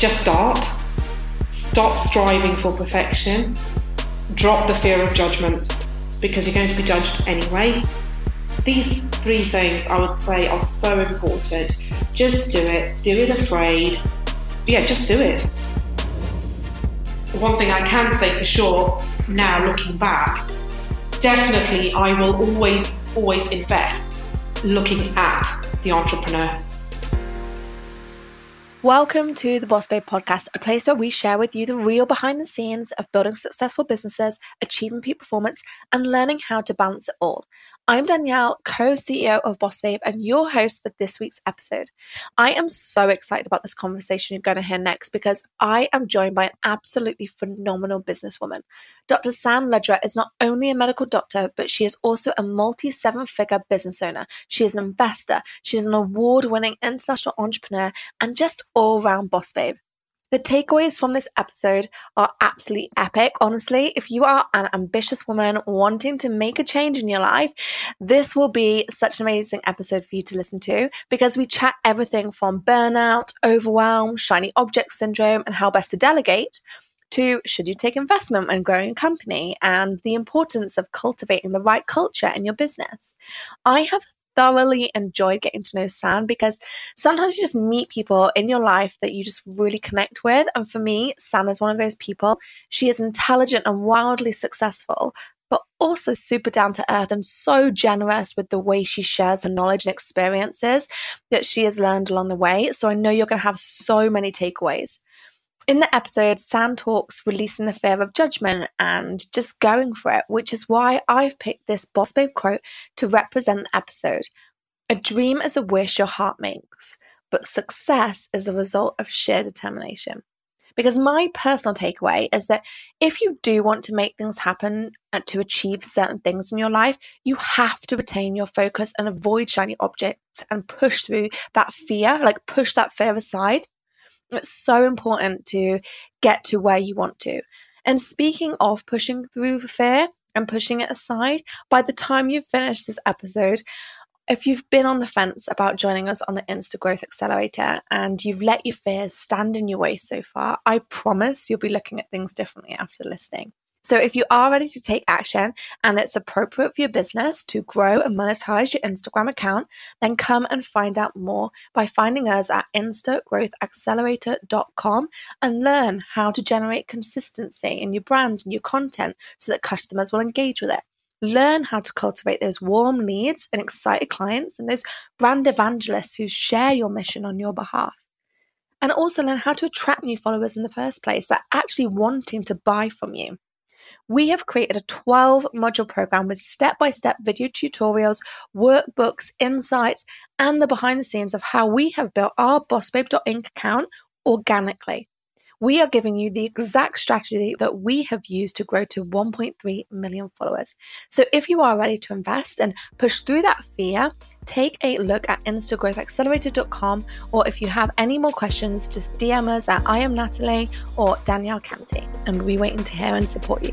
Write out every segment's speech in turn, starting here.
just start. Stop striving for perfection. Drop the fear of judgment because you're going to be judged anyway. These three things I would say are so important. Just do it. Do it afraid. Yeah, just do it. One thing I can say for sure now looking back, definitely I will always, always invest looking at the entrepreneur. Welcome to the Boss Babe podcast, a place where we share with you the real behind the scenes of building successful businesses, achieving peak performance, and learning how to balance it all. I'm Danielle, co CEO of Boss Babe, and your host for this week's episode. I am so excited about this conversation you're going to hear next because I am joined by an absolutely phenomenal businesswoman. Dr. San Ludhra is not only a medical doctor, but she is also a multi seven figure business owner. She is an investor, she's an award winning international entrepreneur, and just all round boss babe. The takeaways from this episode are absolutely epic. Honestly, if you are an ambitious woman wanting to make a change in your life, this will be such an amazing episode for you to listen to because we chat everything from burnout, overwhelm, shiny object syndrome, and how best to delegate to should you take investment when growing a company and the importance of cultivating the right culture in your business. I have thoroughly enjoyed getting to know San because sometimes you just meet people in your life that you just really connect with. And for me, San is one of those people. She is intelligent and wildly successful, but also super down to earth and so generous with the way she shares her knowledge and experiences that she has learned along the way. So I know you're going to have so many takeaways. In the episode, San talks releasing the fear of judgment and just going for it, which is why I've picked this Boss Babe quote to represent the episode. A dream is a wish your heart makes, but success is the result of sheer determination. Because my personal takeaway is that if you do want to make things happen and to achieve certain things in your life, you have to retain your focus and avoid shiny objects and push through that fear, like push that fear aside it's so important to get to where you want to. And speaking of pushing through fear and pushing it aside, by the time you've finished this episode, if you've been on the fence about joining us on the Insta Growth Accelerator and you've let your fears stand in your way so far, I promise you'll be looking at things differently after listening. So, if you are ready to take action and it's appropriate for your business to grow and monetize your Instagram account, then come and find out more by finding us at instagrowthaccelerator.com and learn how to generate consistency in your brand and your content so that customers will engage with it. Learn how to cultivate those warm leads and excited clients and those brand evangelists who share your mission on your behalf and also learn how to attract new followers in the first place that are actually wanting to buy from you we have created a 12 module program with step by step video tutorials, workbooks, insights, and the behind the scenes of how we have built our bossbabe.inc account organically we are giving you the exact strategy that we have used to grow to 1.3 million followers. So if you are ready to invest and push through that fear, take a look at instagrowthaccelerator.com or if you have any more questions, just DM us at I am Natalie or Danielle Canty and we'll be waiting to hear and support you.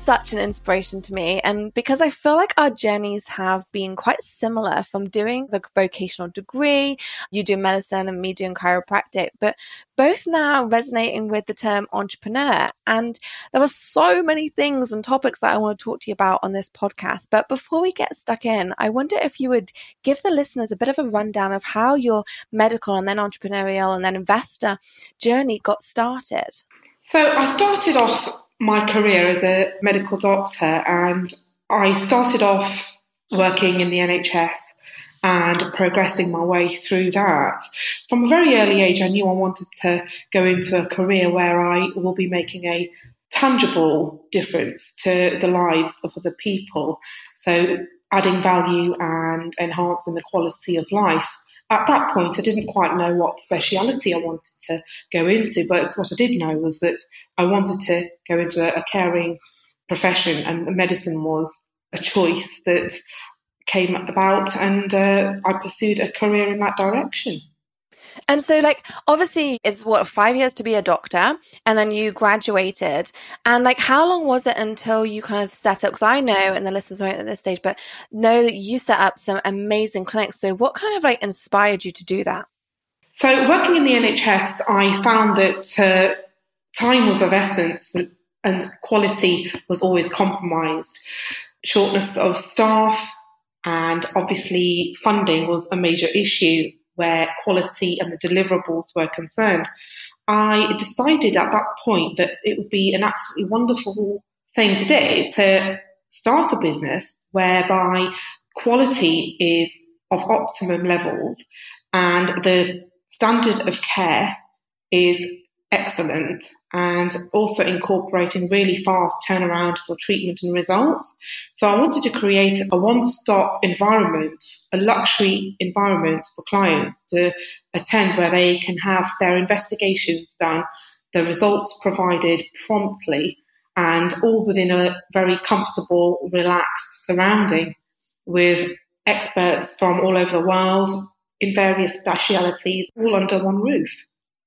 such an inspiration to me. And because I feel like our journeys have been quite similar from doing the vocational degree, you do medicine and me doing chiropractic, but both now resonating with the term entrepreneur. And there are so many things and topics that I want to talk to you about on this podcast. But before we get stuck in, I wonder if you would give the listeners a bit of a rundown of how your medical and then entrepreneurial and then investor journey got started. So I started off my career as a medical doctor and I started off working in the NHS and progressing my way through that. From a very early age, I knew I wanted to go into a career where I will be making a tangible difference to the lives of other people. So, adding value and enhancing the quality of life. At that point, I didn't quite know what speciality I wanted to go into, but what I did know was that I wanted to go into a, a caring profession, and medicine was a choice that came about, and uh, I pursued a career in that direction. And so, like, obviously, it's what five years to be a doctor, and then you graduated. And like, how long was it until you kind of set up? Because I know, and the listeners won't at this stage, but know that you set up some amazing clinics. So, what kind of like inspired you to do that? So, working in the NHS, I found that uh, time was of essence and quality was always compromised. Shortness of staff and obviously funding was a major issue where quality and the deliverables were concerned. I decided at that point that it would be an absolutely wonderful thing to do to start a business whereby quality is of optimum levels and the standard of care is excellent and also incorporating really fast turnaround for treatment and results. So I wanted to create a one-stop environment, a luxury environment for clients to attend where they can have their investigations done, the results provided promptly and all within a very comfortable, relaxed surrounding with experts from all over the world in various specialities all under one roof.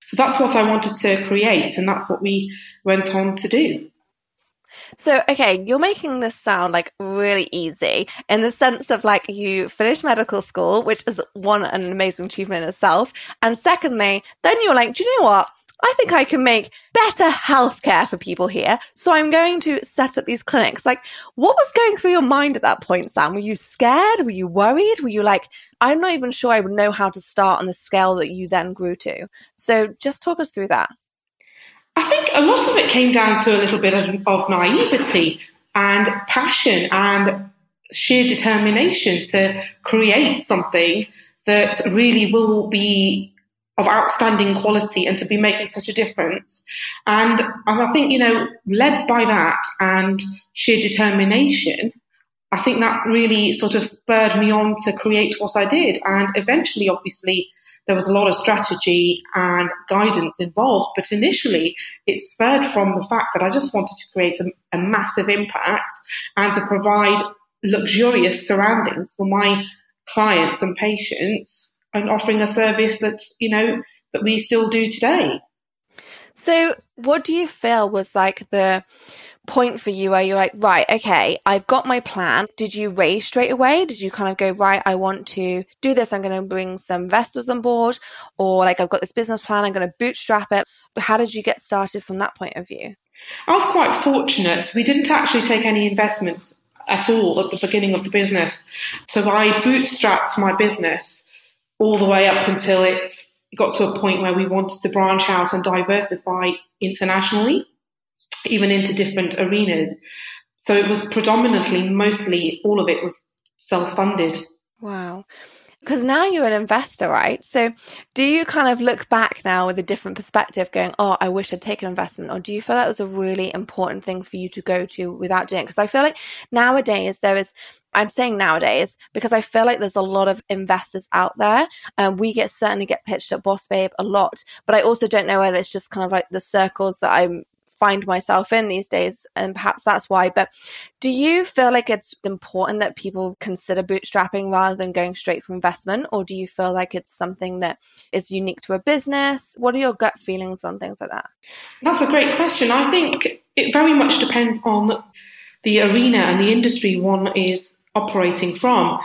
So that's what I wanted to create, and that's what we went on to do. So, okay, you're making this sound like really easy in the sense of like you finished medical school, which is one, an amazing achievement in itself. And secondly, then you're like, do you know what? I think I can make better healthcare for people here. So I'm going to set up these clinics. Like, what was going through your mind at that point, San? Were you scared? Were you worried? Were you like, I'm not even sure I would know how to start on the scale that you then grew to? So just talk us through that. I think a lot of it came down to a little bit of, of naivety and passion and sheer determination to create something that really will be of outstanding quality and to be making such a difference. And I think, you know, led by that and sheer determination, I think that really sort of spurred me on to create what I did. And eventually, obviously, there was a lot of strategy and guidance involved. But initially, it spurred from the fact that I just wanted to create a, a massive impact and to provide luxurious surroundings for my clients and patients and offering a service that you know that we still do today. So, what do you feel was like the point for you where you're like, right, okay, I've got my plan. Did you raise straight away? Did you kind of go, right, I want to do this. I'm going to bring some investors on board, or like, I've got this business plan. I'm going to bootstrap it. How did you get started from that point of view? I was quite fortunate. We didn't actually take any investment at all at the beginning of the business. So I bootstrapped my business all the way up until it got to a point where we wanted to branch out and diversify internationally, even into different arenas. So it was predominantly, mostly, all of it was self funded. Wow. Because now you're an investor, right? So do you kind of look back now with a different perspective, going, oh, I wish I'd taken investment? Or do you feel that was a really important thing for you to go to without doing? Because I feel like nowadays there is I'm saying nowadays because I feel like there's a lot of investors out there. And we get certainly get pitched at Boss Babe a lot, but I also don't know whether it's just kind of like the circles that I'm find myself in these days and perhaps that's why but do you feel like it's important that people consider bootstrapping rather than going straight for investment or do you feel like it's something that is unique to a business what are your gut feelings on things like that that's a great question i think it very much depends on the arena and the industry one is operating from.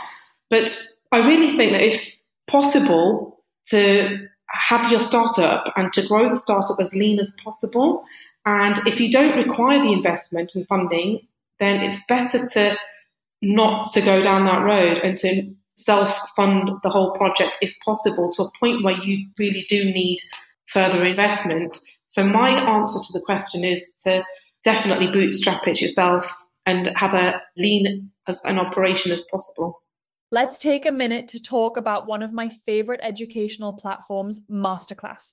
But I really think that if possible, to have your startup and to grow the startup as lean as possible. And if you don't require the investment and funding, then it's better to not to go down that road and to self-fund the whole project if possible to a point where you really do need further investment. So my answer to the question is to definitely bootstrap it yourself and have a lean as an operation as possible. Let's take a minute to talk about one of my favorite educational platforms, Masterclass.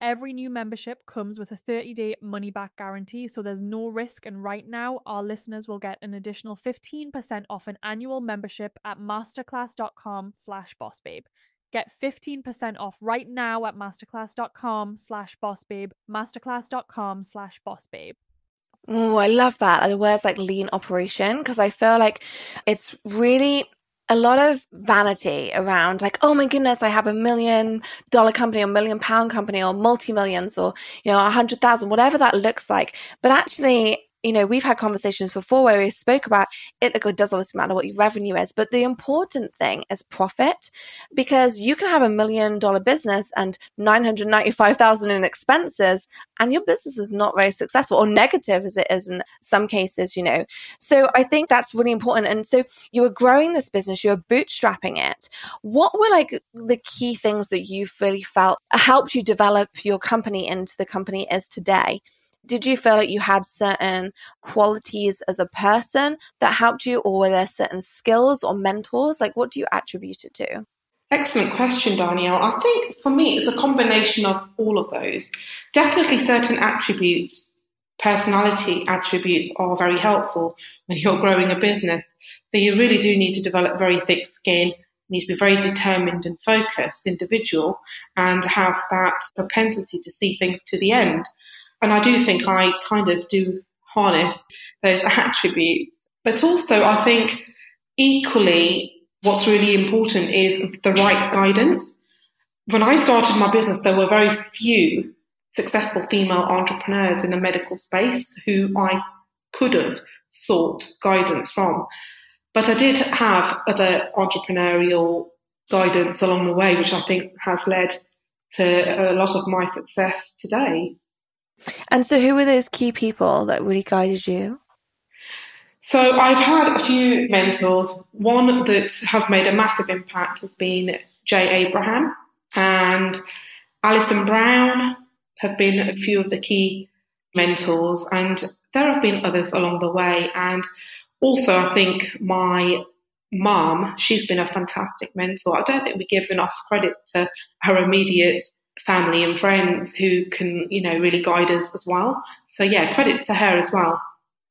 Every new membership comes with a 30 day money back guarantee, so there's no risk. And right now, our listeners will get an additional 15% off an annual membership at masterclass.com slash bossbabe. Get 15% off right now at masterclass.com slash bossbabe, masterclass.com slash bossbabe. Oh, I love that. The words like lean operation, because I feel like it's really a lot of vanity around like, oh my goodness, I have a million dollar company or million pound company or multi millions or, you know, a hundred thousand, whatever that looks like. But actually, you know, we've had conversations before where we spoke about it. It does obviously matter what your revenue is, but the important thing is profit because you can have a million dollar business and 995,000 in expenses and your business is not very successful or negative as it is in some cases, you know. So I think that's really important. And so you were growing this business, you were bootstrapping it. What were like the key things that you really felt helped you develop your company into the company is today? Did you feel like you had certain qualities as a person that helped you, or were there certain skills or mentors? Like, what do you attribute it to? Excellent question, Danielle. I think for me, it's a combination of all of those. Definitely, certain attributes, personality attributes, are very helpful when you're growing a business. So, you really do need to develop very thick skin. Need to be very determined and focused individual and have that propensity to see things to the end. And I do think I kind of do harness those attributes. But also, I think equally, what's really important is the right guidance. When I started my business, there were very few successful female entrepreneurs in the medical space who I could have sought guidance from. But I did have other entrepreneurial guidance along the way, which I think has led to a lot of my success today. And so, who were those key people that really guided you? So, I've had a few mentors. One that has made a massive impact has been Jay Abraham and Alison Brown have been a few of the key mentors, and there have been others along the way. And also, I think my mom, she's been a fantastic mentor. I don't think we give enough credit to her immediate family and friends who can, you know, really guide us as well. So yeah, credit to her as well.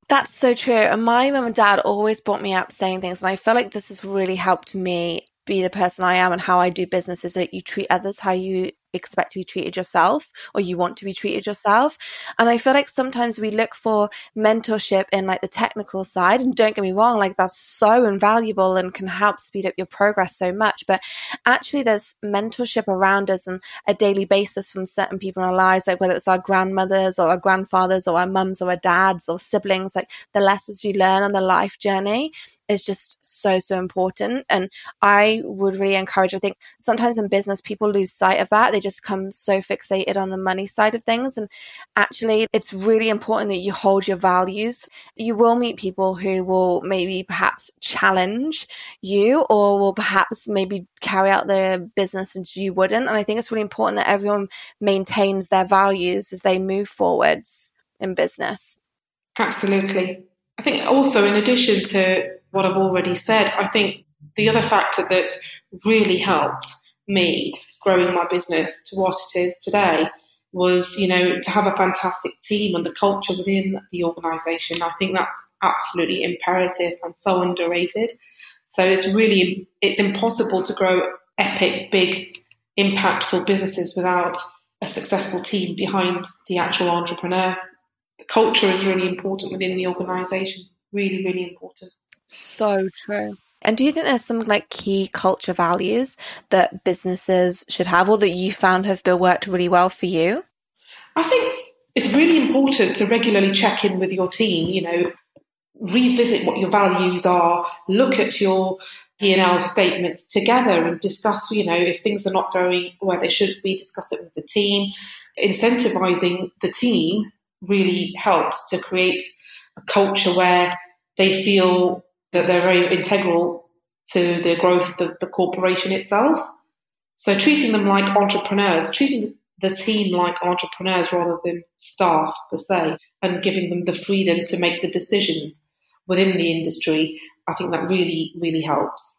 That's so true. And my mum and dad always brought me up saying things, and I feel like this has really helped me be the person I am and how I do business is that you treat others how you expect to be treated yourself or you want to be treated yourself. And I feel like sometimes we look for mentorship in like the technical side. And don't get me wrong, like that's so invaluable and can help speed up your progress so much. But actually, there's mentorship around us on a daily basis from certain people in our lives, like whether it's our grandmothers or our grandfathers or our mums or our dads or siblings, like the lessons you learn on the life journey is just so so important and i would really encourage i think sometimes in business people lose sight of that they just come so fixated on the money side of things and actually it's really important that you hold your values. You will meet people who will maybe perhaps challenge you or will perhaps maybe carry out their business and you wouldn't and i think it's really important that everyone maintains their values as they move forwards in business. Absolutely. I think also, in addition to what I've already said, I think the other factor that really helped me growing my business to what it is today was, you know, to have a fantastic team and the culture within the organisation. I think that's absolutely imperative and so underrated. So it's really it's impossible to grow epic, big, impactful businesses without a successful team behind the actual entrepreneur. The culture is really important within the organisation. Really, really important. So true. And do you think there's some like key culture values that businesses should have or that you found have been worked really well for you? I think it's really important to regularly check in with your team, you know, revisit what your values are, look at your P&L statements together and discuss, you know, if things are not going where they should be, discuss it with the team. Incentivizing the team really helps to create a culture where they feel that they're very integral to the growth of the corporation itself. So treating them like entrepreneurs, treating the team like entrepreneurs rather than staff per se, and giving them the freedom to make the decisions within the industry, I think that really, really helps.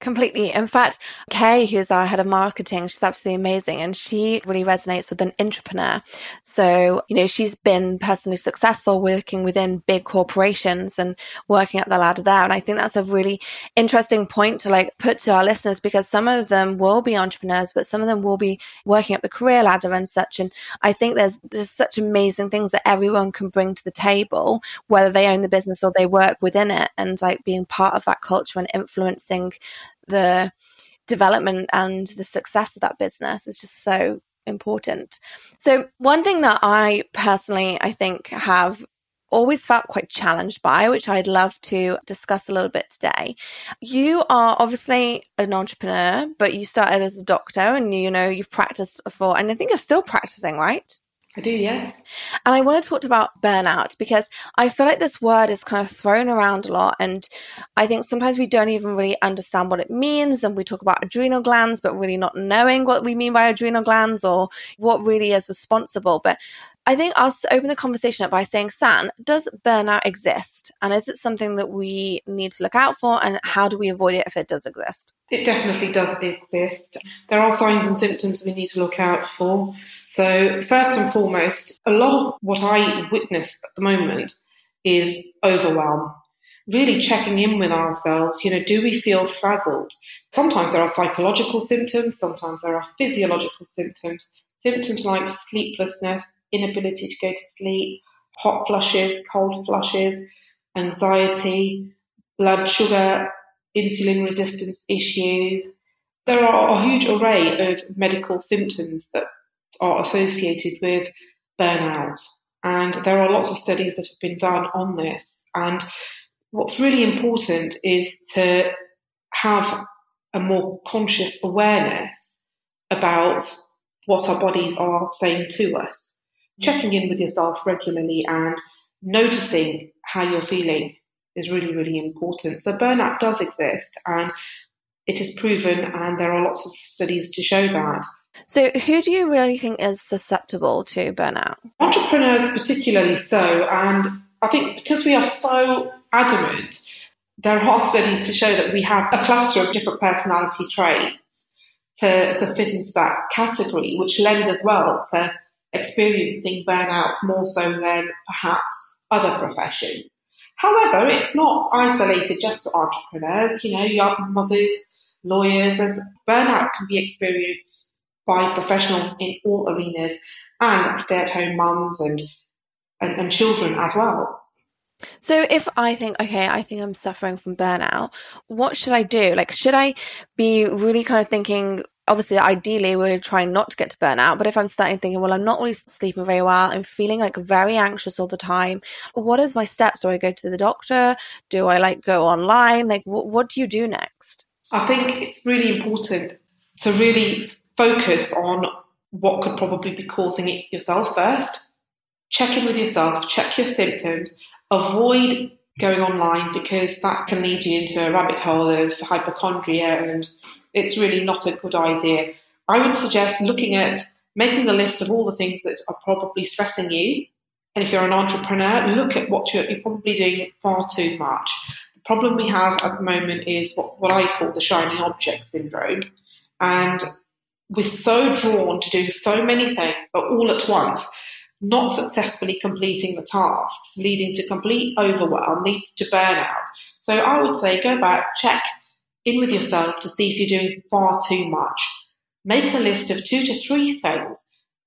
Completely. In fact, Kay, who's our head of marketing, she's absolutely amazing and she really resonates with an entrepreneur. So, you know, she's been personally successful working within big corporations and working up the ladder there. And I think that's a really interesting point to like put to our listeners because some of them will be entrepreneurs, but some of them will be working up the career ladder and such. And I think there's just such amazing things that everyone can bring to the table, whether they own the business or they work within it and like being part of that culture and influencing the development and the success of that business is just so important. So one thing that I personally I think have always felt quite challenged by, which I'd love to discuss a little bit today. You are obviously an entrepreneur, but you started as a doctor and you know you've practiced for and I think you're still practicing, right? I do, yes. And I want to talk about burnout because I feel like this word is kind of thrown around a lot. And I think sometimes we don't even really understand what it means. And we talk about adrenal glands, but really not knowing what we mean by adrenal glands or what really is responsible. But I think I'll open the conversation up by saying, San, does burnout exist? And is it something that we need to look out for? And how do we avoid it if it does exist? It definitely does exist. There are signs and symptoms we need to look out for. So, first and foremost, a lot of what I witness at the moment is overwhelm. Really checking in with ourselves. You know, do we feel frazzled? Sometimes there are psychological symptoms, sometimes there are physiological symptoms. Symptoms like sleeplessness, inability to go to sleep, hot flushes, cold flushes, anxiety, blood sugar, insulin resistance issues. There are a huge array of medical symptoms that are associated with burnout. And there are lots of studies that have been done on this. And what's really important is to have a more conscious awareness about what our bodies are saying to us checking in with yourself regularly and noticing how you're feeling is really, really important. So, burnout does exist and it is proven, and there are lots of studies to show that. So, who do you really think is susceptible to burnout? Entrepreneurs, particularly so. And I think because we are so adamant, there are studies to show that we have a cluster of different personality traits to, to fit into that category, which lend as well to experiencing burnouts more so than perhaps other professions. However, it's not isolated just to entrepreneurs. You know, young mothers, lawyers, as burnout can be experienced by professionals in all arenas and stay-at-home mums and, and, and children as well. So if I think, okay, I think I'm suffering from burnout, what should I do? Like, should I be really kind of thinking, obviously ideally we're trying not to get to burnout but if i'm starting thinking well i'm not really sleeping very well i'm feeling like very anxious all the time. What is my steps? Do i go to the doctor? Do i like go online? Like what, what do you do next? I think it's really important to really focus on what could probably be causing it yourself first. Check in with yourself check your symptoms avoid going online because that can lead you into a rabbit hole of hypochondria and it's really not a good idea. I would suggest looking at making a list of all the things that are probably stressing you. And if you're an entrepreneur, look at what you're, you're probably doing far too much. The problem we have at the moment is what, what I call the shiny object syndrome. And we're so drawn to do so many things, but all at once, not successfully completing the tasks, leading to complete overwhelm, leads to burnout. So I would say go back, check in with yourself to see if you're doing far too much. Make a list of two to three things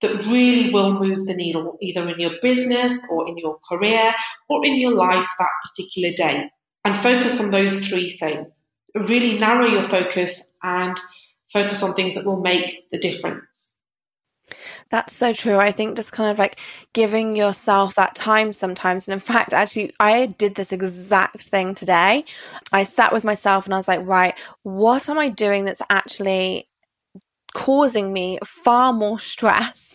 that really will move the needle, either in your business or in your career or in your life that particular day. and focus on those three things. Really narrow your focus and focus on things that will make the difference. That's so true. I think just kind of like giving yourself that time sometimes. And in fact, actually, I did this exact thing today. I sat with myself and I was like, right, what am I doing that's actually causing me far more stress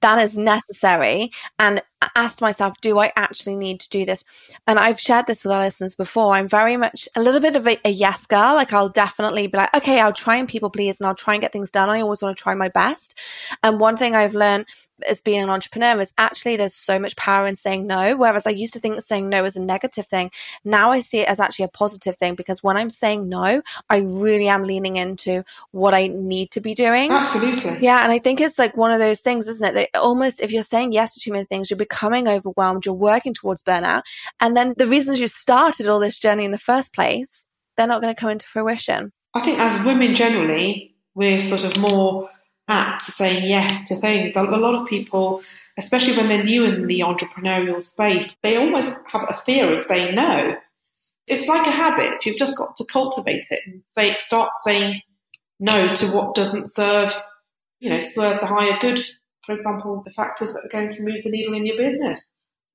than is necessary. And asked myself do i actually need to do this? And i've shared this with our listeners before. I'm very much a little bit of a, a yes girl. Like i'll definitely be like okay i'll try and people please and i'll try and get things done. I always want to try my best. And one thing i've learned as being an entrepreneur is actually there's so much power in saying no. Whereas I used to think saying no is a negative thing. Now I see it as actually a positive thing because when I'm saying no, I really am leaning into what I need to be doing. Absolutely. Yeah. And I think it's like one of those things, isn't it? That almost if you're saying yes to too many things, you're becoming overwhelmed, you're working towards burnout. And then the reasons you started all this journey in the first place, they're not going to come into fruition. I think as women generally, we're sort of more at saying yes to things. A lot of people, especially when they're new in the entrepreneurial space, they almost have a fear of saying no. It's like a habit. You've just got to cultivate it and say, start saying no to what doesn't serve, you know, serve the higher good. For example, the factors that are going to move the needle in your business.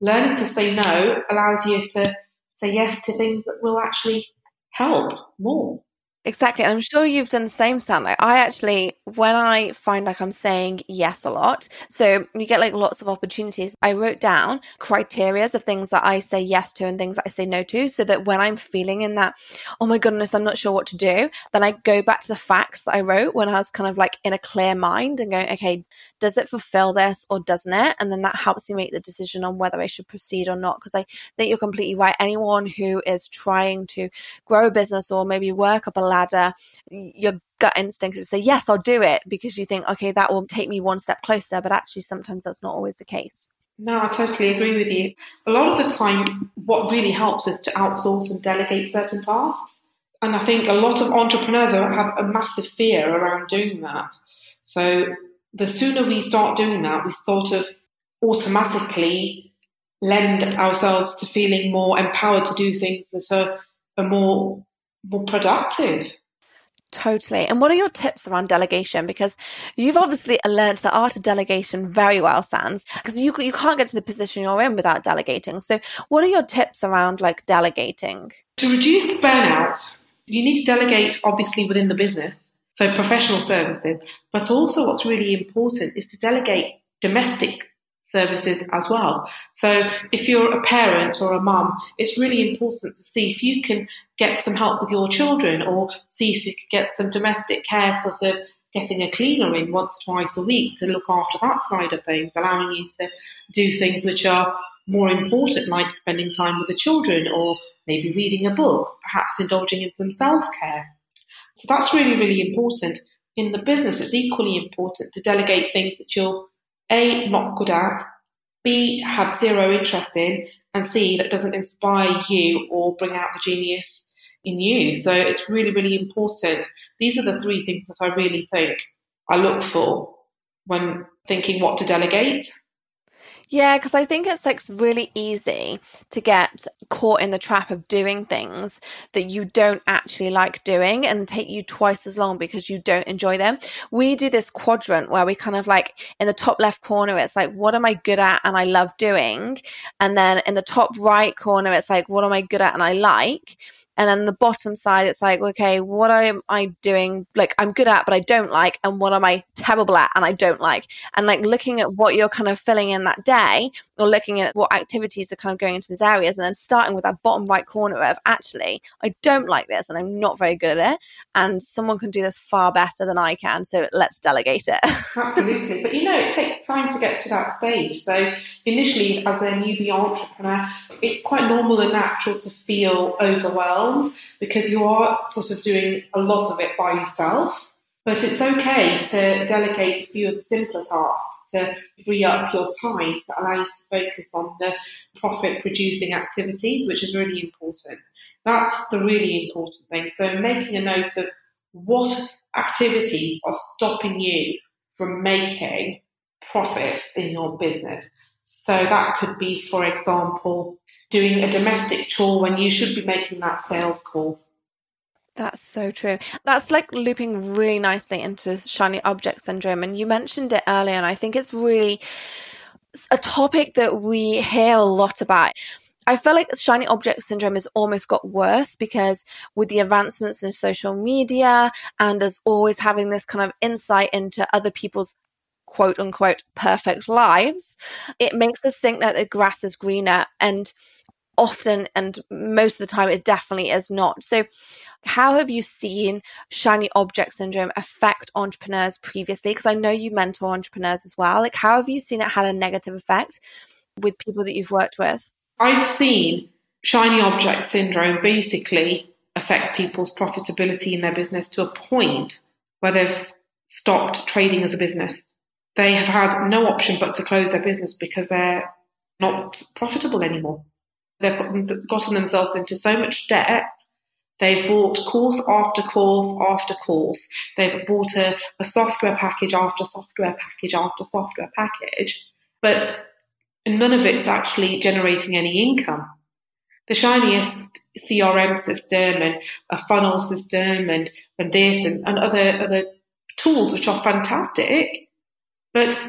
Learning to say no allows you to say yes to things that will actually help more. Exactly. I'm sure you've done the same, San. Like I actually, when I find like I'm saying yes a lot, so you get like lots of opportunities, I wrote down criterias of things that I say yes to and things that I say no to, so that when I'm feeling in that, oh my goodness, I'm not sure what to do, then I go back to the facts that I wrote when I was kind of like in a clear mind and going, okay, does it fulfill this or doesn't it? And then that helps me make the decision on whether I should proceed or not. Because I think you're completely right. Anyone who is trying to grow a business or maybe work up a ladder, your gut instinct to say, yes, I'll do it because you think, okay, that will take me one step closer. But actually, sometimes that's not always the case. No, I totally agree with you. A lot of the times, what really helps is to outsource and delegate certain tasks. And I think a lot of entrepreneurs have a massive fear around doing that. So the sooner we start doing that, we sort of automatically lend ourselves to feeling more empowered to do things that are, are more more productive. Totally. And what are your tips around delegation? Because you've obviously learned the art of delegation very well, Sans, because you, you can't get to the position you're in without delegating. So, what are your tips around like delegating? To reduce burnout, you need to delegate obviously within the business, so professional services, but also what's really important is to delegate domestic services as well. So if you're a parent or a mum, it's really important to see if you can get some help with your children or see if you could get some domestic care sort of getting a cleaner in once or twice a week to look after that side of things, allowing you to do things which are more important, like spending time with the children or maybe reading a book, perhaps indulging in some self care. So that's really, really important. In the business, it's equally important to delegate things that you're a, not good at, B, have zero interest in, and C, that doesn't inspire you or bring out the genius in you. So it's really, really important. These are the three things that I really think I look for when thinking what to delegate. Yeah, because I think it's like really easy to get caught in the trap of doing things that you don't actually like doing and take you twice as long because you don't enjoy them. We do this quadrant where we kind of like in the top left corner, it's like, what am I good at and I love doing? And then in the top right corner, it's like, what am I good at and I like? And then the bottom side, it's like, okay, what am I doing? Like, I'm good at, but I don't like. And what am I terrible at and I don't like? And like looking at what you're kind of filling in that day or looking at what activities are kind of going into these areas and then starting with that bottom right corner of actually, I don't like this and I'm not very good at it. And someone can do this far better than I can. So let's delegate it. Absolutely. But you know, it takes time to get to that stage. So initially, as a newbie entrepreneur, it's quite normal and natural to feel overwhelmed overwhelmed because you are sort of doing a lot of it by yourself. But it's okay to delegate a few of the simpler tasks to free up your time to allow you to focus on the profit producing activities, which is really important. That's the really important thing. So, making a note of what activities are stopping you from making profits in your business. So that could be, for example, doing a domestic chore when you should be making that sales call. That's so true. That's like looping really nicely into shiny object syndrome. And you mentioned it earlier, and I think it's really a topic that we hear a lot about. I feel like shiny object syndrome has almost got worse because with the advancements in social media and as always having this kind of insight into other people's quote unquote perfect lives, it makes us think that the grass is greener. And often and most of the time it definitely is not. So how have you seen shiny object syndrome affect entrepreneurs previously? Because I know you mentor entrepreneurs as well. Like how have you seen it had a negative effect with people that you've worked with? I've seen shiny object syndrome basically affect people's profitability in their business to a point where they've stopped trading as a business. They have had no option but to close their business because they're not profitable anymore. They've gotten themselves into so much debt. They've bought course after course after course. They've bought a, a software package after software package after software package, but none of it's actually generating any income. The shiniest CRM system and a funnel system and, and this and, and other, other tools which are fantastic, but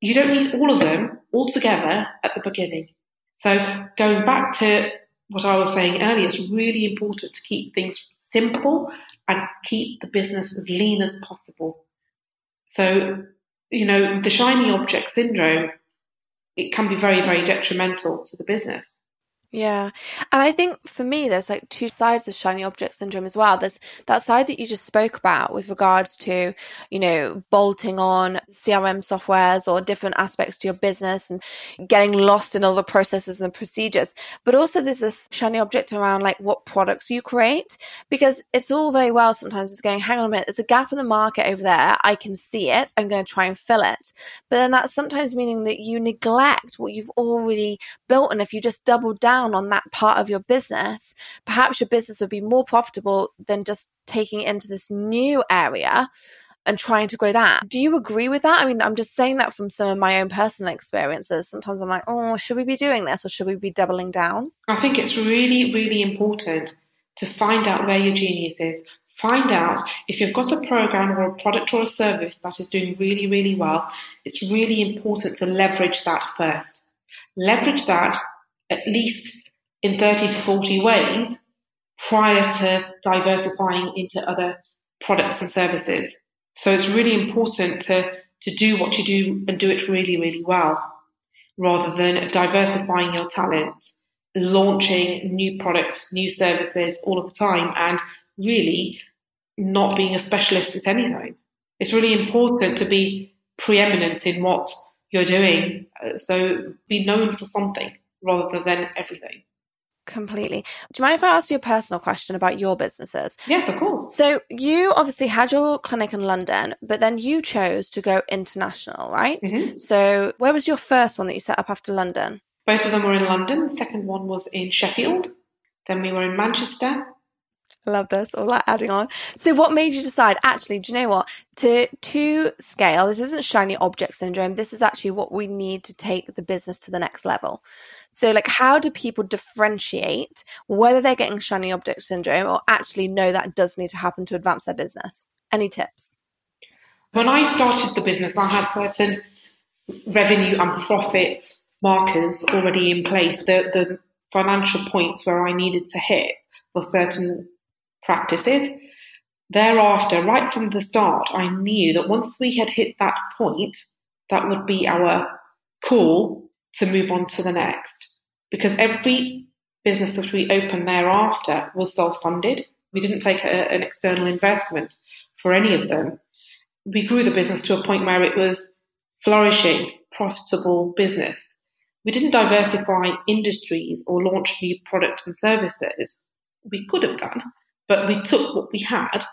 you don't need all of them all together at the beginning. So going back to what I was saying earlier, it's really important to keep things simple and keep the business as lean as possible. So, you know, the shiny object syndrome, it can be very, very detrimental to the business. Yeah. And I think for me, there's like two sides of shiny object syndrome as well. There's that side that you just spoke about with regards to, you know, bolting on CRM softwares or different aspects to your business and getting lost in all the processes and procedures. But also there's this shiny object around like what products you create because it's all very well sometimes it's going, hang on a minute, there's a gap in the market over there. I can see it. I'm going to try and fill it. But then that's sometimes meaning that you neglect what you've already built. And if you just double down down on that part of your business, perhaps your business would be more profitable than just taking into this new area and trying to grow that. Do you agree with that? I mean, I'm just saying that from some of my own personal experiences. Sometimes I'm like, oh, should we be doing this or should we be doubling down? I think it's really, really important to find out where your genius is. Find out if you've got a program or a product or a service that is doing really, really well. It's really important to leverage that first. Leverage that at least in 30 to 40 ways prior to diversifying into other products and services. So it's really important to, to do what you do and do it really, really well rather than diversifying your talents, launching new products, new services all of the time, and really not being a specialist at anything. It's really important to be preeminent in what you're doing. Uh, so be known for something rather than everything. Completely. Do you mind if I ask you a personal question about your businesses? Yes, of course. So, you obviously had your clinic in London, but then you chose to go international, right? Mm-hmm. So, where was your first one that you set up after London? Both of them were in London. The second one was in Sheffield. Then we were in Manchester. Love this, all that adding on. So, what made you decide? Actually, do you know what? To to scale, this isn't shiny object syndrome. This is actually what we need to take the business to the next level. So, like, how do people differentiate whether they're getting shiny object syndrome or actually know that does need to happen to advance their business? Any tips? When I started the business, I had certain revenue and profit markers already in place. The the financial points where I needed to hit for certain practices. Thereafter, right from the start, I knew that once we had hit that point, that would be our call to move on to the next. Because every business that we opened thereafter was self funded. We didn't take a, an external investment for any of them. We grew the business to a point where it was flourishing, profitable business. We didn't diversify industries or launch new products and services. We could have done, but we took what we had,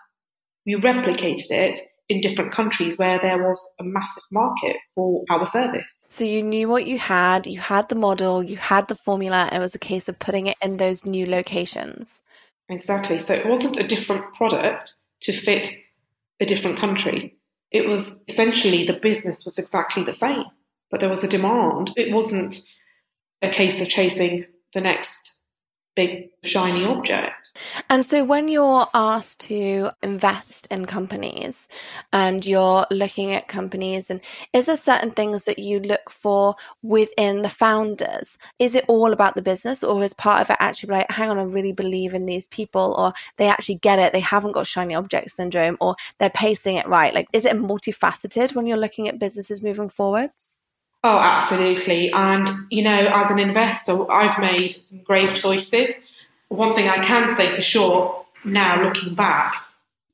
we replicated it in different countries where there was a massive market for our service. So you knew what you had, you had the model, you had the formula, it was a case of putting it in those new locations. Exactly. So it wasn't a different product to fit a different country. It was essentially the business was exactly the same. but there was a demand. It wasn't a case of chasing the next big shiny object. And so, when you're asked to invest in companies and you're looking at companies, and is there certain things that you look for within the founders? Is it all about the business, or is part of it actually like, hang on, I really believe in these people, or they actually get it, they haven't got shiny object syndrome, or they're pacing it right? Like, is it multifaceted when you're looking at businesses moving forwards? Oh, absolutely. And, you know, as an investor, I've made some grave choices one thing I can say for sure now looking back,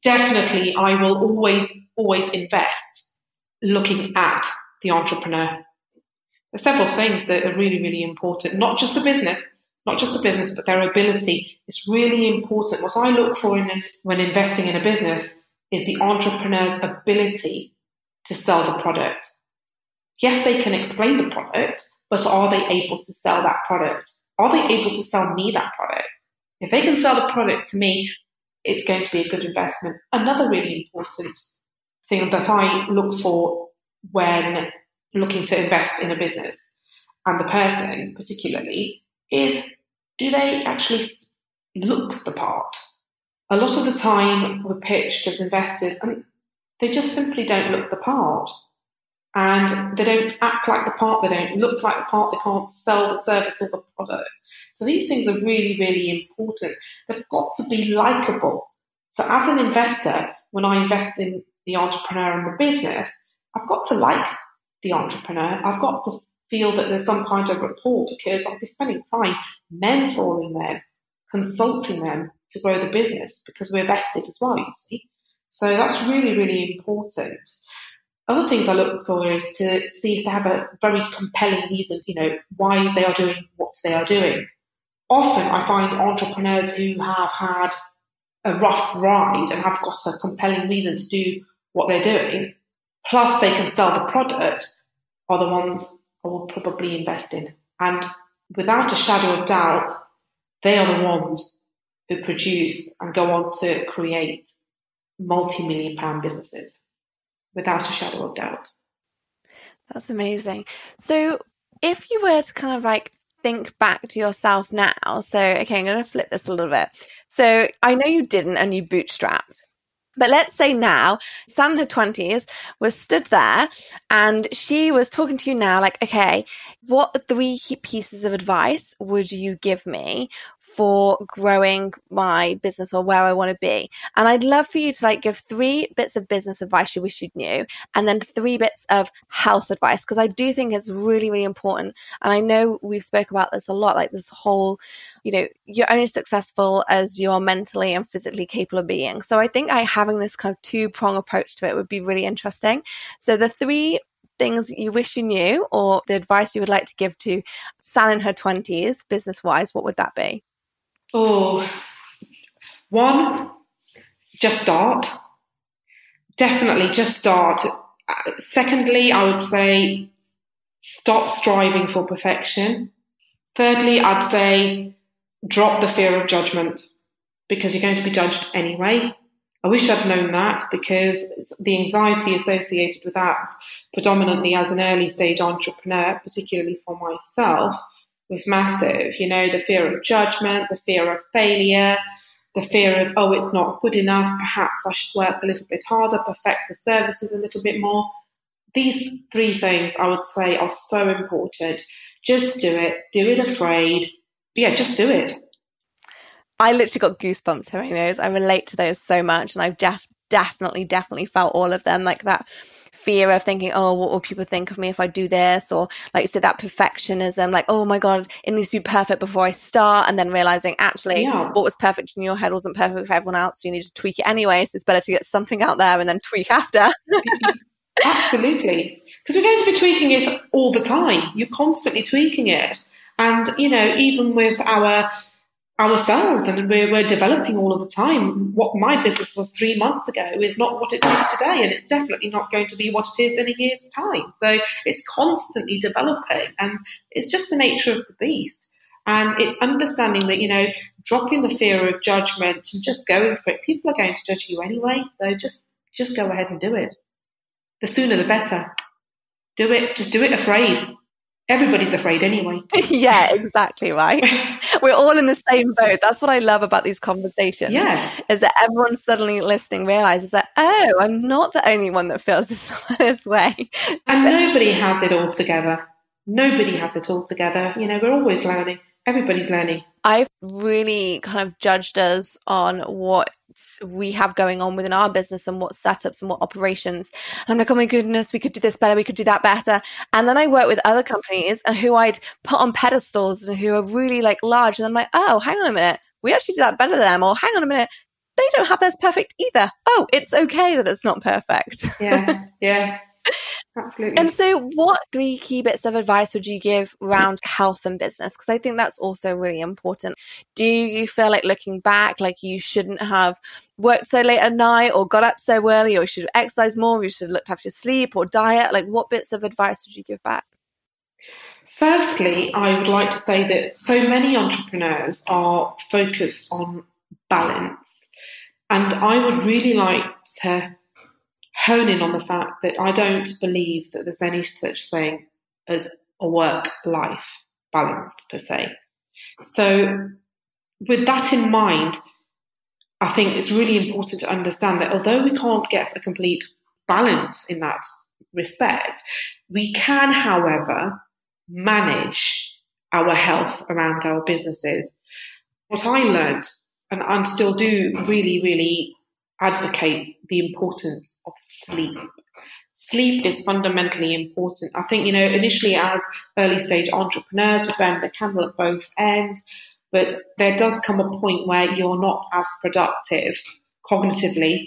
definitely I will always, always invest looking at the entrepreneur. There's several things that are really, really important, not just the business, not just the business, but their ability. It's really important. What I look for in, when investing in a business is the entrepreneur's ability to sell the product. Yes, they can explain the product, but are they able to sell that product? Are they able to sell me that product? If they can sell the product to me, it's going to be a good investment. Another really important thing that I look for when looking to invest in a business and the person particularly is do they actually look the part? A lot of the time we're pitched as investors and they just simply don't look the part. And they don't act like the part, they don't look like the part, they can't sell the service or the product. So these things are really, really important. They've got to be likable. So as an investor, when I invest in the entrepreneur and the business, I've got to like the entrepreneur. I've got to feel that there's some kind of rapport because I'll be spending time mentoring them, consulting them to grow the business because we're vested as well, you see. So that's really, really important. Other things I look for is to see if they have a very compelling reason, you know, why they are doing what they are doing often I find entrepreneurs who have had a rough ride and have got a compelling reason to do what they're doing, plus they can sell the product, are the ones I will probably invest in. And without a shadow of doubt, they are the ones who produce and go on to create multi million pound businesses without a shadow of doubt. That's amazing. So, if you were to kind of like think back to yourself now. So, okay, I'm going to flip this a little bit. So, I know you didn't and you bootstrapped. But let's say now, San in her 20s was stood there and she was talking to you now, like, okay, what three pieces of advice would you give me for growing my business or where I want to be. And I'd love for you to like give three bits of business advice you wish you knew and then three bits of health advice because I do think it's really, really important. And I know we've spoke about this a lot, like this whole, you know, you're only successful as you are mentally and physically capable of being. So I think I having this kind of two prong approach to it would be really interesting. So the three things you wish you knew or the advice you would like to give to San in her 20s, business wise, what would that be? Oh, one, just start. Definitely just start. Secondly, I would say stop striving for perfection. Thirdly, I'd say drop the fear of judgment because you're going to be judged anyway. I wish I'd known that because the anxiety associated with that, predominantly as an early stage entrepreneur, particularly for myself, was massive. You know, the fear of judgment, the fear of failure, the fear of, oh, it's not good enough. Perhaps I should work a little bit harder, perfect the services a little bit more. These three things I would say are so important. Just do it. Do it afraid. Yeah, just do it. I literally got goosebumps hearing those. I relate to those so much, and I've def- definitely, definitely felt all of them. Like that fear of thinking, oh, what will people think of me if I do this? Or like you said, that perfectionism, like, oh my God, it needs to be perfect before I start. And then realizing actually yeah. what was perfect in your head wasn't perfect for everyone else. So you need to tweak it anyway. So it's better to get something out there and then tweak after. Absolutely. Because we're going to be tweaking it all the time. You're constantly tweaking it. And, you know, even with our ourselves and we're, we're developing all of the time. What my business was three months ago is not what it is today, and it's definitely not going to be what it is in a year's time. So it's constantly developing, and it's just the nature of the beast. And it's understanding that, you know, dropping the fear of judgment and just going for it. People are going to judge you anyway, so just just go ahead and do it. The sooner the better. do it. Just do it afraid. Everybody's afraid anyway. yeah, exactly right. We're all in the same boat. That's what I love about these conversations. Yeah. Is that everyone suddenly listening realizes that, oh, I'm not the only one that feels this, this way. And nobody has it all together. Nobody has it all together. You know, we're always learning. Everybody's learning. I've really kind of judged us on what we have going on within our business and what setups and what operations. And I'm like, oh my goodness, we could do this better, we could do that better. And then I work with other companies and who I'd put on pedestals and who are really like large. And I'm like, oh, hang on a minute, we actually do that better than them. Or hang on a minute, they don't have theirs perfect either. Oh, it's okay that it's not perfect. Yes, yes. Absolutely. And so, what three key bits of advice would you give around health and business? Because I think that's also really important. Do you feel like looking back, like you shouldn't have worked so late at night or got up so early, or you should have exercised more, or you should have looked after your sleep or diet? Like, what bits of advice would you give back? Firstly, I would like to say that so many entrepreneurs are focused on balance. And I would really like to hone in on the fact that I don't believe that there's any such thing as a work life balance per se. So, with that in mind, I think it's really important to understand that although we can't get a complete balance in that respect, we can, however, manage our health around our businesses. What I learned, and I still do really, really advocate the importance of sleep. Sleep is fundamentally important. I think, you know, initially as early stage entrepreneurs, we burn the candle at both ends, but there does come a point where you're not as productive cognitively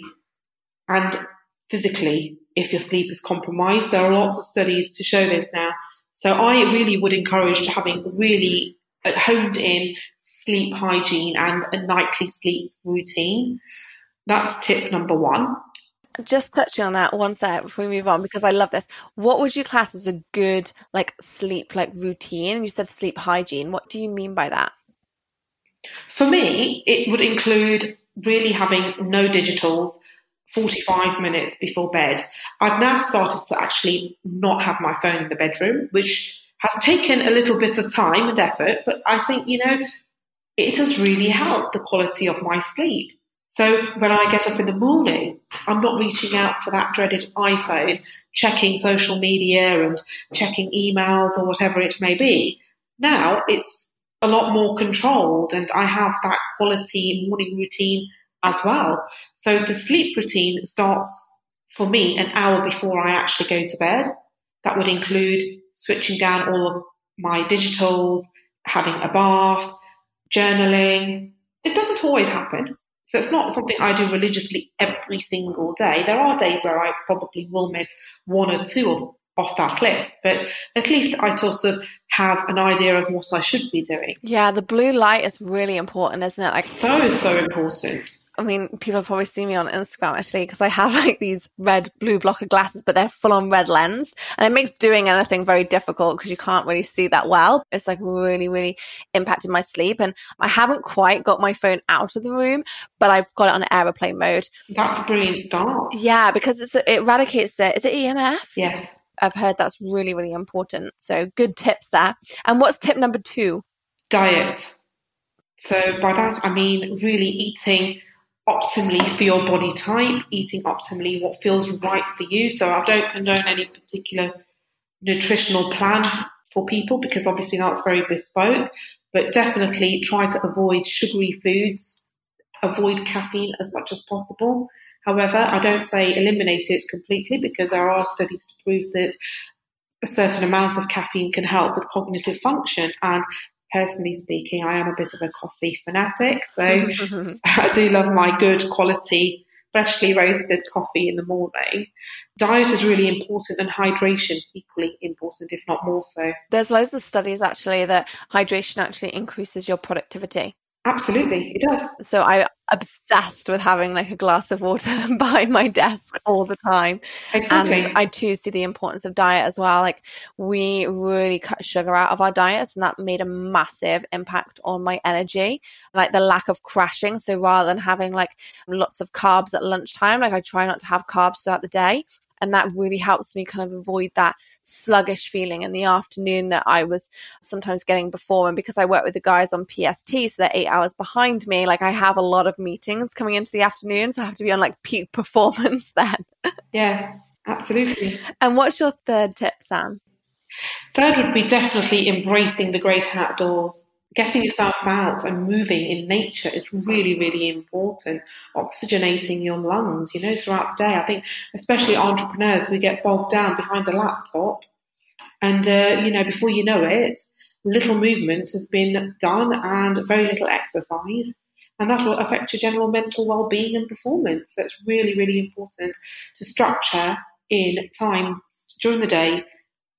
and physically if your sleep is compromised. There are lots of studies to show this now. So I really would encourage having really honed in sleep hygiene and a nightly sleep routine. That's tip number one. Just touching on that one sec before we move on, because I love this. What would you class as a good like sleep like routine? You said sleep hygiene. What do you mean by that? For me, it would include really having no digitals 45 minutes before bed. I've now started to actually not have my phone in the bedroom, which has taken a little bit of time and effort, but I think, you know, it has really helped the quality of my sleep. So when I get up in the morning, I'm not reaching out for that dreaded iPhone, checking social media and checking emails or whatever it may be. Now it's a lot more controlled and I have that quality morning routine as well. So the sleep routine starts for me an hour before I actually go to bed. That would include switching down all of my digitals, having a bath, journaling. It doesn't always happen. So it's not something I do religiously every single day. There are days where I probably will miss one or two of, off that list, but at least I sort of have an idea of what I should be doing. Yeah, the blue light is really important, isn't it? Like so, so important. I mean, people have probably seen me on Instagram actually because I have like these red blue blocker glasses, but they're full on red lens. And it makes doing anything very difficult because you can't really see that well. It's like really, really impacted my sleep. And I haven't quite got my phone out of the room, but I've got it on aeroplane mode. That's a brilliant start. Yeah, because it's, it eradicates the, is it EMF? Yes. I've heard that's really, really important. So good tips there. And what's tip number two? Diet. So by that, I mean really eating optimally for your body type, eating optimally what feels right for you. So I don't condone any particular nutritional plan for people because obviously that's very bespoke, but definitely try to avoid sugary foods, avoid caffeine as much as possible. However, I don't say eliminate it completely because there are studies to prove that a certain amount of caffeine can help with cognitive function and personally speaking, I am a bit of a coffee fanatic. So I do love my good quality, freshly roasted coffee in the morning. Diet is really important and hydration equally important, if not more so. There's loads of studies actually that hydration actually increases your productivity. Absolutely, it does. So I obsessed with having like a glass of water by my desk all the time. Exactly. And I too see the importance of diet as well. Like we really cut sugar out of our diets and that made a massive impact on my energy, like the lack of crashing. So rather than having like lots of carbs at lunchtime, like I try not to have carbs throughout the day. And that really helps me kind of avoid that sluggish feeling in the afternoon that I was sometimes getting before. And because I work with the guys on PST, so they're eight hours behind me, like I have a lot of meetings coming into the afternoon. So I have to be on like peak performance then. Yes, absolutely. And what's your third tip, San? Third would be definitely embracing the great outdoors. Getting yourself out and moving in nature is really, really important. Oxygenating your lungs, you know, throughout the day. I think, especially entrepreneurs, we get bogged down behind a laptop, and uh, you know, before you know it, little movement has been done and very little exercise, and that will affect your general mental well-being and performance. So it's really, really important to structure in time during the day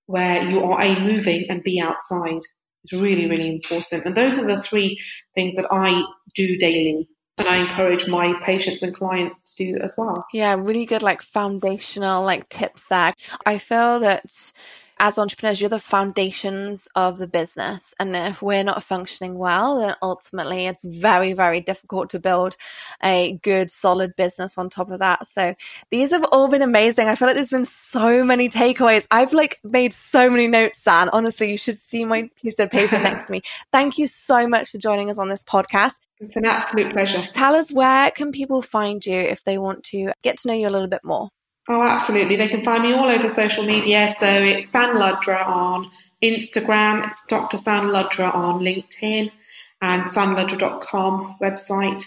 where you are a moving and b outside is really really important. And those are the three things that i do daily and i encourage my patients and clients to do as well. Yeah really good like foundational like tips there. I feel that as entrepreneurs, you're the foundations of the business. And if we're not functioning well, then ultimately it's very, very difficult to build a good, solid business on top of that. So these have all been amazing. I feel like there's been so many takeaways. I've like made so many notes, San. Honestly, you should see my piece of paper next to me. Thank you so much for joining us on this podcast. It's an absolute pleasure. Tell us where can people find you if they want to get to know you a little bit more? Oh, absolutely. They can find me all over social media. So it's San Ludhra on Instagram, it's Dr. San Ludhra on LinkedIn, and sanludhra.com website.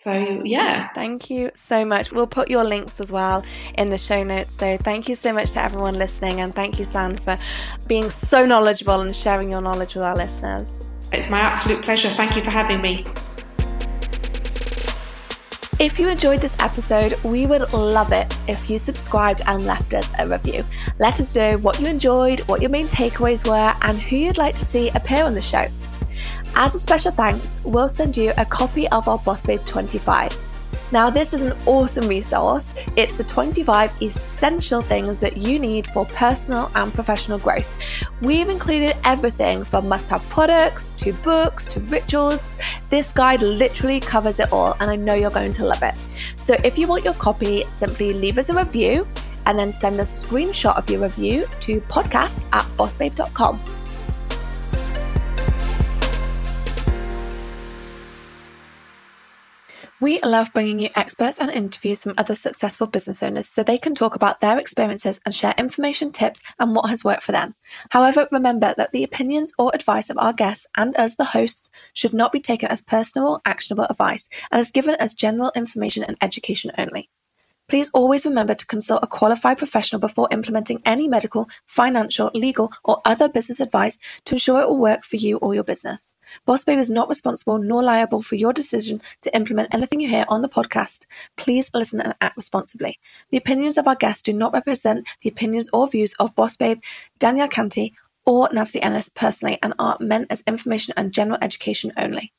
So, yeah. Thank you so much. We'll put your links as well in the show notes. So, thank you so much to everyone listening. And thank you, San, for being so knowledgeable and sharing your knowledge with our listeners. It's my absolute pleasure. Thank you for having me. If you enjoyed this episode, we would love it if you subscribed and left us a review. Let us know what you enjoyed, what your main takeaways were, and who you'd like to see appear on the show. As a special thanks, we'll send you a copy of our Boss Babe 25 now, this is an awesome resource. It's the 25 essential things that you need for personal and professional growth. We've included everything from must have products to books to rituals. This guide literally covers it all, and I know you're going to love it. So, if you want your copy, simply leave us a review and then send a screenshot of your review to podcast at bossbabe.com. We love bringing you experts and interviews from other successful business owners so they can talk about their experiences and share information, tips, and what has worked for them. However, remember that the opinions or advice of our guests and us, the hosts, should not be taken as personal actionable advice and is given as general information and education only. Please always remember to consult a qualified professional before implementing any medical, financial, legal, or other business advice to ensure it will work for you or your business. Boss Babe is not responsible nor liable for your decision to implement anything you hear on the podcast. Please listen and act responsibly. The opinions of our guests do not represent the opinions or views of Boss Babe, Danielle Canty, or Natalie Ennis personally and are meant as information and general education only.